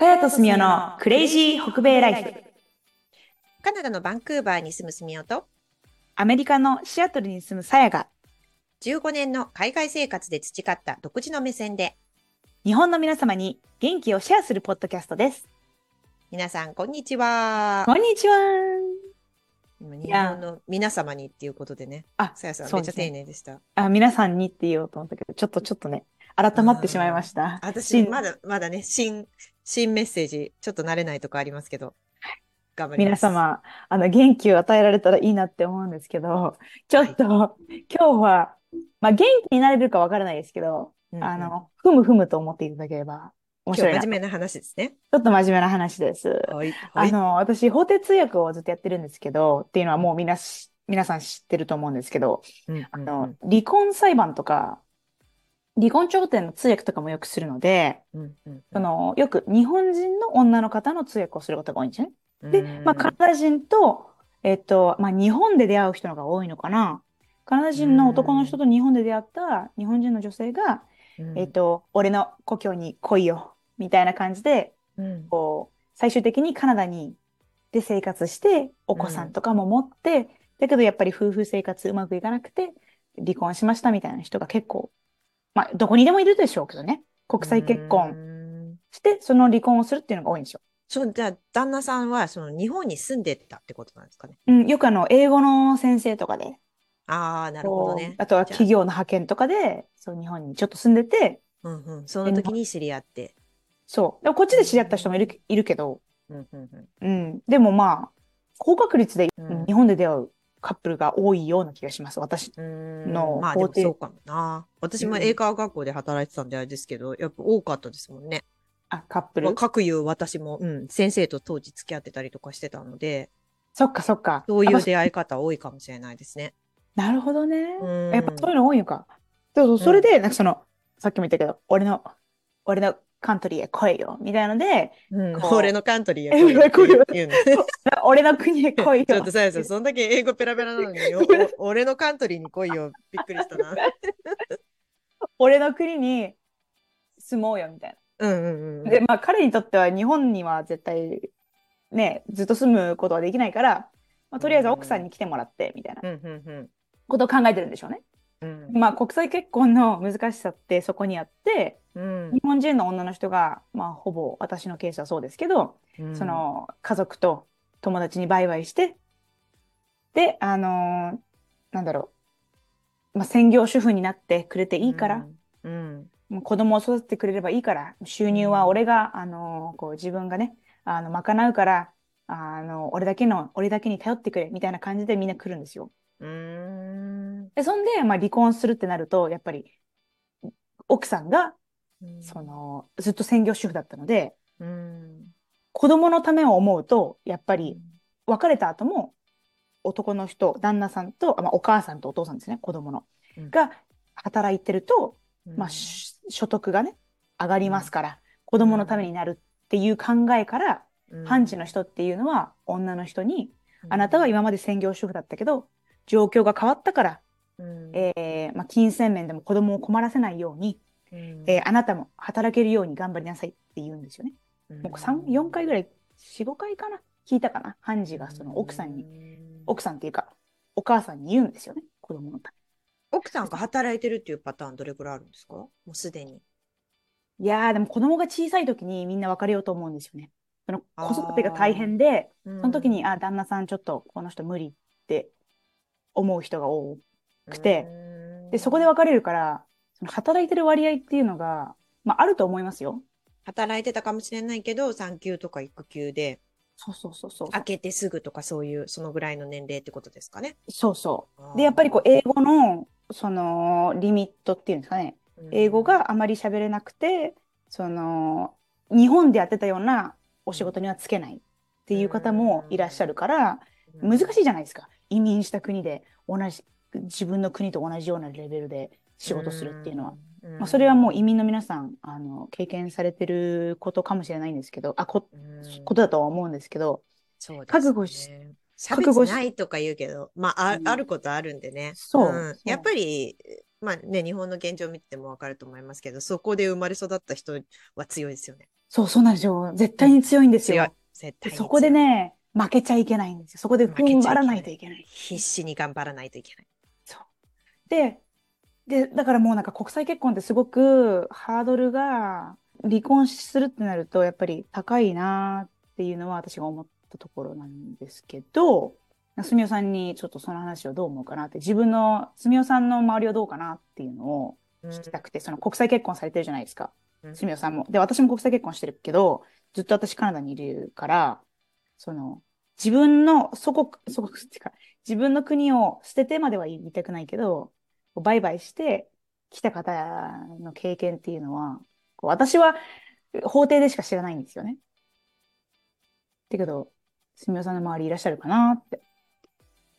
タヤとスミオのクレイジー北米ライフ。カナダのバンクーバーに住むスミオとアメリカのシアトルに住むサヤが15年の海外生活で培った独自の目線で日本の皆様に元気をシェアするポッドキャストです。皆さんこんにちはこんにちは。今日本の皆様にっていうことでねあ、さやさんめっちゃ丁寧でした、あ、皆さんにって言おうと思ったけど、ちょっとちょっとね、改まってしまいました。新私まだまだね新新メッセージちょっと慣れないとこありますけど頑張ります。皆様、あの、元気を与えられたらいいなって思うんですけど、ちょっと、今日は、まあ、元気になれるかわからないですけど、うんうん。あの、ふむふむと思っていただければ面白い。真面目な話ですね。ちょっと真面目な話です。はいはい。あの、私、法廷通訳をずっとやってるんですけど、っていうのはもうみなし、皆さん知ってると思うんですけど、うんうん。あの、離婚裁判とか、離婚調停の通訳とかもよくするので、うんうんその、よく日本人の女の方の通訳をすることが多いんですね。うん。で、まあ、カナダ人と、えっと、まあ、日本で出会う人の方が多いのかな。カナダ人の男の人と日本で出会った日本人の女性が、うん。えっと、俺の故郷に来いよ、みたいな感じで、うん。こう、最終的にカナダに、で生活して、お子さんとかも持って、だけどやっぱり夫婦生活うまくいかなくて、離婚しましたみたいな人が結構、まあ、どこにでもいるでしょうけどね。国際結う婚んして、その離婚をするっていうのが多いんですよ。そう、じゃあ、旦那さんは、その、日本に住んでたってことなんですかね。うん、よくあの、英語の先生とかで、ああ、なるほどね。あとは企業の派遣とかで、そう、日本にちょっと住んでて、うんうん。その時に知り合って。そう。でもこっちで知り合った人もいる、いるけど、うんうんうん。うん。でもまあ、高確率でうん日本で出会うカップルが多いような気がします。私。のまあでもそうかもな。私もうん英会話学校で働いてたんであれですけど、やっぱ多かったですもんね。あ、カップル？まあ、各有私も、うん、先生と当時付き合ってたりとかしてたので、そっかそっか。そういう出会い方多いかもしれないですね。ぱなるほどね。うんやっぱそういうの多いのか。そうそう、それで、なんかその、さっきも言ったけど、俺の、俺のカントリーへ来いよ、みたいなので、うん、俺のカントリーへえ来いよって 言うの。俺の国へ来いよ。ちょっとさそんだけ英語ペラペラなのに、俺のカントリーに来いよ。びっくりしたな。俺の国に住もうよ、みたいうんうんうん。な。で、まあ彼にとっては日本には絶対、ね、ずっと住むことはできないから、まあ、とりあえず奥さんに来てもらって、みたいなことを考えてるんでしょうね。うん。まあ国際結婚の難しさってそこにあって、うん日本人の女の人が、まあほぼ私のケースはそうですけど、うんそ、の家族と友達にバイバイして、で、あのーなんだろう、まあ、専業主婦になってくれていいから、うん。うん。もう子供を育ててくれればいいから、収入は俺が、あのーこう自分がね、あの、賄うから、あの、俺だけの、俺だけに頼ってくれ、みたいな感じでみんな来るんですよ。で、そんで、まあ、離婚するってなると、やっぱり、奥さんが、その、ずっと専業主婦だったので、うん。子供のためを思うと、やっぱり、別れた後も男の人旦那さんと、あまあ、お母さんとお父さんですね子供の、うん。が働いてると、うん。まあ、し所得がね上がりますから、子供のためになるっていう考えから、うん。パンチの人っていうのは女の人に、うん。あなたは今まで専業主婦だったけど状況が変わったから、うん。えーまあ、金銭面でも子供を困らせないように、うん。えーあなたも働けるように頑張りなさいって言うんですよね。もう3、4回ぐらい、4、5回かな？聞いたかな？ハンジがその奥さんに、奥さんっていうか、お母さんに言うんですよね、子供のた奥さんが働いてるっていうパターンどれくらいあるんですか？もうすでに。め。いやー、でも子供が小さい時にみんな別れようと思うんですよね。その子育てが大変で、そその時に、あ、旦那さんちょっとこの人無理って思う人が多くてで、そこで別れるから、その働いてる割合っていうのが、まああると思いますよ。働いてたかもしれないけど、産休とか育休で、そうそうそうそう。開けてすぐとかそういう、そのぐらいの年齢ってことですかね。そうそう。で、やっぱりこう、英語の、その、リミットっていうんですかね。英語があまり喋れなくて、その、日本でやってたようなお仕事にはつけないっていう方もいらっしゃるから、難しいじゃないですか。移民した国で同じ、自分の国と同じようなレベルで仕事するっていうのは。うん、まあ、それはもう移民の皆さん、あの、経験されてることかもしれないんですけど、あ、こ、うんことだとは思うんですけど、そうね覚悟し差覚悟し別ないとか言うけど、まあ、あうんあることあるんでね。そううやっぱり、まあね、日本の現状を見てもわかると思いますけど、そこで生まれ育った人は強いですよね。そう、そうなんですよ。絶対に強いんですよ。絶対そこでね、負けちゃいけないんですよ。そこで踏ん張らないといけない。必死に頑張らないといけない。で、で、だからもうなんか国際結婚ってすごくハードルが離婚するってなるとやっぱり高いなっていうのは私が思ったところなんですけど、すみおさんにちょっとその話をどう思うかなって、自分の、すみおさんの周りはどうかなっていうのを聞きたくて、うん、その国際結婚されてるじゃないですか。すみおさんも。で、私も国際結婚してるけど、ずっと私カナダにいるから、その、自分の祖国、祖国っていうか、自分の国を捨ててまでは言いたくないけど、売買して来た方の経験っていうのは、私は法廷でしか知らないんですよね。だけど、すみおさんの周りいらっしゃるかなって。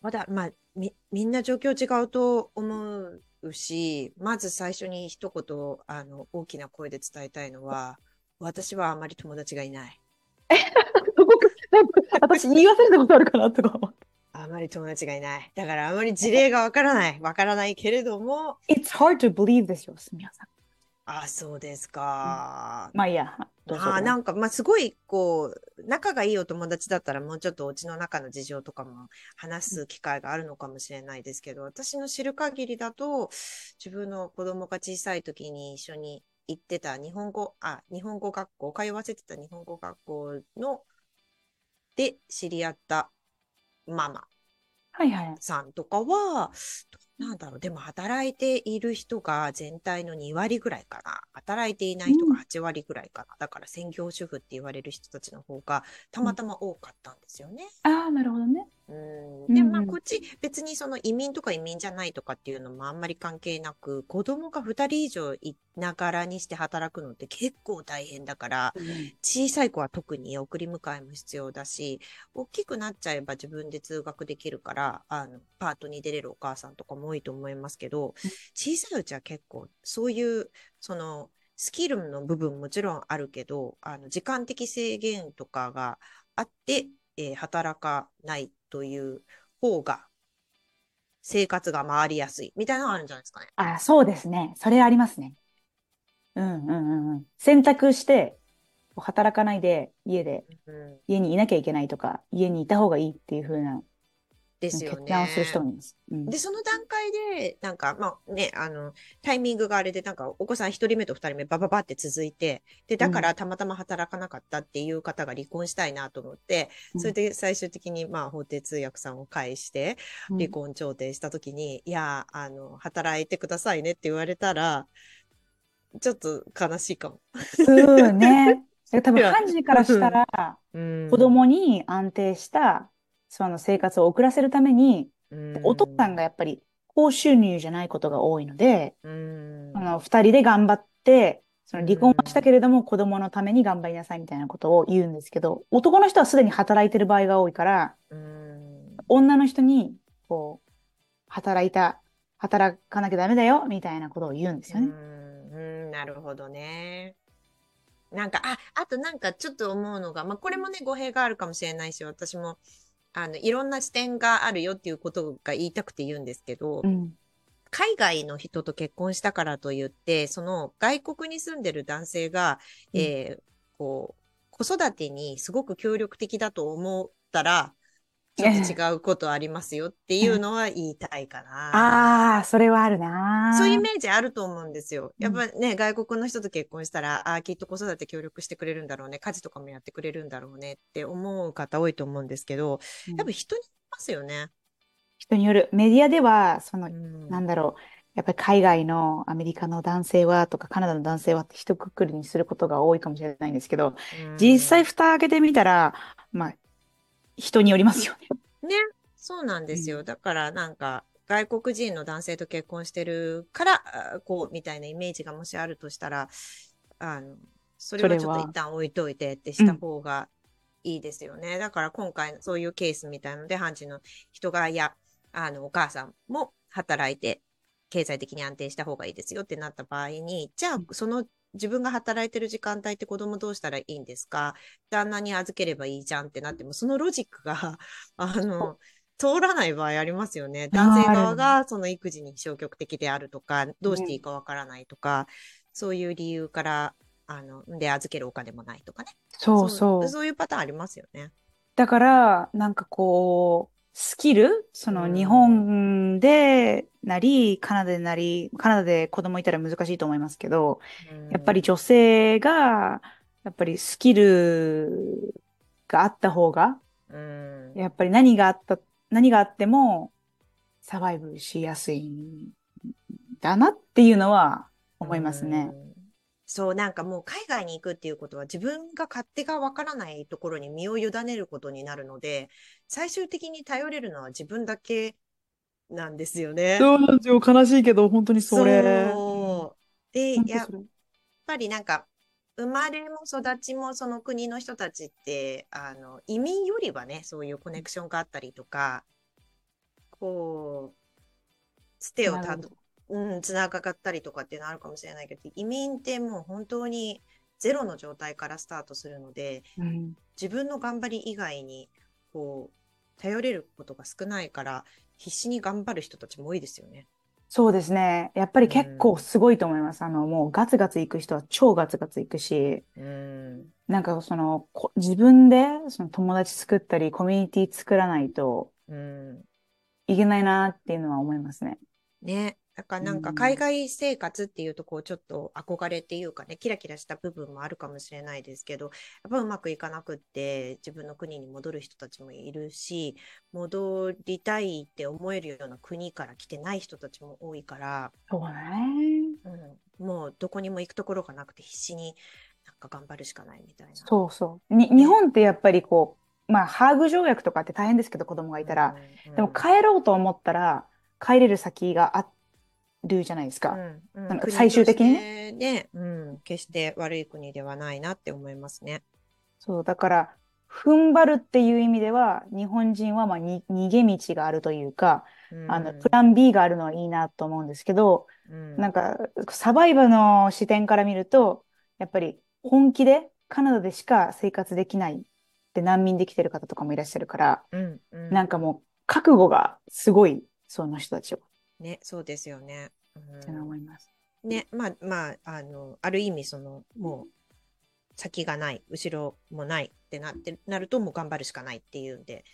まだ、まあ、み、みんな状況違うと思うし、まず最初に一言、あの、大きな声で伝えたいのは、私はあまり友達がいない。私言い忘れたことあるかなとか。あまり友達がいない。だからあまり事例がわからない。わからないけれども。It's hard to believe ですよ、すみません。あ、そうですか。うん、まあいいや。あなんか、まあすごい、こう、仲がいいお友達だったらもうちょっとお家の中の事情とかも話す機会があるのかもしれないですけど、私の知る限りだと、自分の子供が小さい時に一緒に行ってた日本語、あ、日本語学校、通わせてた日本語学校の、で知り合ったママさんとかは、なんだろう、でも働いている人が全体の2割ぐらいかな。働いていない人が8割ぐらいかな。うん、だから専業主婦って言われる人たちの方がたまたま多かったんですよね。うん、ああ、なるほどね。うん。で、まあ、こっち別にその移民とか移民じゃないとかっていうのもあんまり関係なく、子供が2人以上いながらにして働くのって結構大変だから、うん、小さい子は特に送り迎えも必要だし、大きくなっちゃえば自分で通学できるから、あの、パートに出れるお母さんとかも多いと思いますけど、小さいうちは結構そういう、その、スキルの部分もちろんあるけど、あの、時間的制限とかがあって、えー、働かないという方が、生活が回りやすいみたいなのがあるんじゃないですかね。あ、そうですね。それありますね。うんうんうんうん。選択して、働かないで家で、うん、家にいなきゃいけないとか、家にいた方がいいっていう風なですよね。決断をする人もいます。うん、で、その段階で、なんか、まあね、あの、タイミングがあれで、なんか、お子さん一人目と二人目、ばばばって続いて、で、だからたまたま働かなかったっていう方が離婚したいなと思って、うん、それで最終的に、まあ、法定通訳さんを介して、離婚調停したときに、うん、いや、あの、働いてくださいねって言われたら、ちょっと悲しいかも。うんね。多分、判事からしたら、子供に安定したその生活を送らせるために、お父さんがやっぱり高収入じゃないことが多いので、その二人で頑張って、その離婚はしたけれども子供のために頑張りなさいみたいなことを言うんですけど、男の人はすでに働いてる場合が多いから、女の人に、こう、働いた、働かなきゃダメだよ、みたいなことを言うんですよね。うん、なるほどね。なんか、あ、あとなんかちょっと思うのが、まあこれもね、語弊があるかもしれないし、私もあの、いろんな視点があるよっていうことが言いたくて言うんですけど、うん、海外の人と結婚したからといって、その外国に住んでる男性が、うん、えー、こう、子育てにすごく協力的だと思ったら、ちょっと違うことありますよっていうのは言いたいかな。ああ、それはあるな。そういうイメージあると思うんですよ。やっぱね、うん、外国の人と結婚したら、ああ、きっと子育て協力してくれるんだろうね、家事とかもやってくれるんだろうねって思う方多いと思うんですけど、やっぱ人によりますよね。人による。メディアでは、その、うん、なんだろう。やっぱり海外のアメリカの男性はとかカナダの男性はって一括りにすることが多いかもしれないんですけど、うん、実際蓋開けてみたら、まあ、人によりますよね。ね。そうなんですよ。だからなんか、外国人の男性と結婚してるから、こう、みたいなイメージがもしあるとしたら、あの、それはちょっと一旦置いといてってした方がいいですよね。うん、だから今回そういうケースみたいので、判事の人が、いや、あの、お母さんも働いて、経済的に安定した方がいいですよってなった場合に、じゃあ、その自分が働いてる時間帯って子供どうしたらいいんですか？旦那に預ければいいじゃんってなっても、そのロジックが あの、通らない場合ありますよね。男性側がその育児に消極的であるとか、どうしていいかわからないとか、そういう理由からあの、で、預けるお金もないとかね。そうそう。そういうパターンありますよね。だから、なんかこう、スキル、そのうん。日本でなり、カナダでなり、カナダで子供いたら難しいと思いますけど、やっぱり女性が、やっぱりスキルがあった方が、うん、やっぱり何があった、何があってもサバイブしやすいんだなっていうのは思いますね。うんそう、なんかもう海外に行くっていうことは自分が勝手がわからないところに身を委ねることになるので、最終的に頼れるのは自分だけなんですよね。そうなんですよ。悲しいけど、本当にそれ。そう。で、やっぱりなんか、生まれも育ちもその国の人たちって、あの、移民よりはね、そういうコネクションがあったりとか、こう、つてをたど、うん、つながったりとかっていうのあるかもしれないけど、移民ってもう本当にゼロの状態からスタートするので、うん自分の頑張り以外に、こう、頼れることが少ないから、必死に頑張る人たちも多いですよね。そうですね。やっぱり結構すごいと思います。あの、もうガツガツ行く人は超ガツガツ行くし、うん。なんかその、こ自分でその友達作ったり、コミュニティ作らないとうん。いけないなっていうのは思いますね。ね。だからなんかうん海外生活っていうとこうちょっと憧れっていうかね、キラキラした部分もあるかもしれないですけど、やっぱうまくいかなくって自分の国に戻る人たちもいるし、戻りたいって思えるような国から来てない人たちも多いから、そうね。うん、もうどこにも行くところがなくて必死になんか頑張るしかないみたいな。そうそう。に、日本ってやっぱりこう、まあ、ハーグ条約とかって大変ですけど、子供がいたら。うん、でも帰ろうと思ったら、帰れる先があるじゃないですか。うんうんなんか国最終的にとしてね、うん、決して悪い国ではないなって思いますね。そう、だから、踏ん張るっていう意味では、日本人はまあに逃げ道があるというか、あの、うんプラン B があるのはいいなと思うんですけど、うんなんか、サバイバの視点から見ると、やっぱり本気でカナダでしか生活できないって難民で来てる方とかもいらっしゃるから、うんうんなんかもう覚悟がすごい、その人たちは、ね、そうですよね。って思います。ね、まあまあ、あの、ある意味、その、もう、先がない、後ろもないってなって、なると、もう頑張るしかないっていうんで、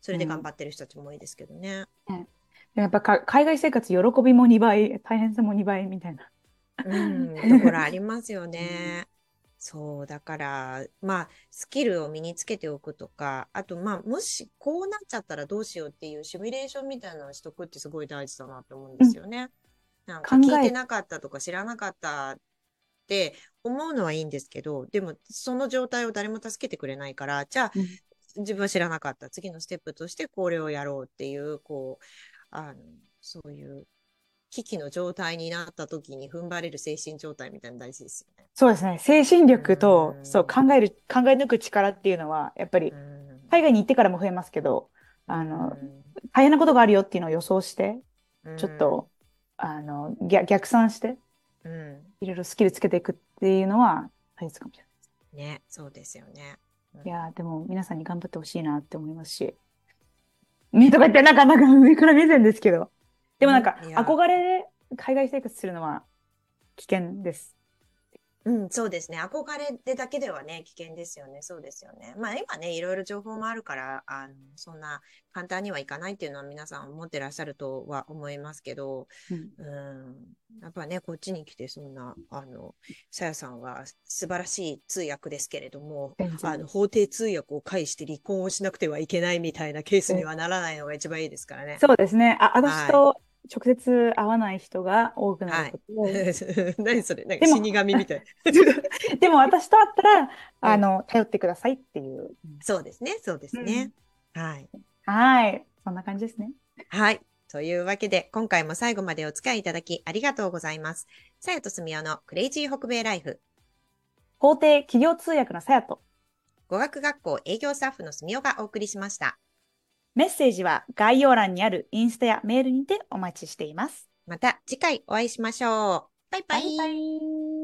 それで頑張ってる人たちも多いですけどね。やっぱか海外生活喜びも2倍、大変さも2倍みたいな。うん、ところありますよね。そう、だから、まあ、スキルを身につけておくとか、あと、まあ、もしこうなっちゃったらどうしようっていうシミュレーションみたいなのをしとくってすごい大事だなと思うんですよね。なんか聞いてなかったとか知らなかったって思うのはいいんですけど、でもその状態を誰も助けてくれないから、じゃあ、自分は知らなかった。次のステップとしてこれをやろうっていう、こう、あの、そういう危機の状態になった時に踏ん張れる精神状態みたいなの大事ですよね。そうですね。精神力と、うんそう、考える、考え抜く力っていうのは、やっぱり、うん海外に行ってからも増えますけど、あの、大変なことがあるよっていうのを予想して、うんちょっと、あの、逆、逆算して、うん、いろいろスキルつけていくっていうのは大切かもしれね、そうですよね。ない。いやー、でも皆さんに頑張ってほしいなって思いますし、ねとか言って、なんか、なんか上から目線ですけど、でもなんか憧れで海外生活するのは危険です。うん、そうですね。憧れでだけではね、危険ですよね。そうですよね。まあ今ね、いろいろ情報もあるから、あの、そんな簡単にはいかないっていうのは皆さん思ってらっしゃるとは思いますけど、うんうん、やっぱね、こっちに来てそんな、あの、さやさんは素晴らしい通訳ですけれども、あの、法廷通訳を介して離婚をしなくてはいけないみたいなケースにはならないのが一番いいですからね。そうですね。あ、私と直接会わない人が多くなることを 何それ？なんか死神みたい。でも私と会ったら、あの、頼ってくださいっていう。そうですね、そうですね。はい。はい。そんな感じですね。はい。というわけで、今回も最後までお付き合いいただきありがとうございます。さやとすみおのクレイジー北米ライフ。法廷企業通訳のさやと、語学学校営業スタッフのすみおがお送りしました。メッセージは概要欄にあるインスタやメールにてお待ちしています。また次回お会いしましょう。バイバイ。バイバイ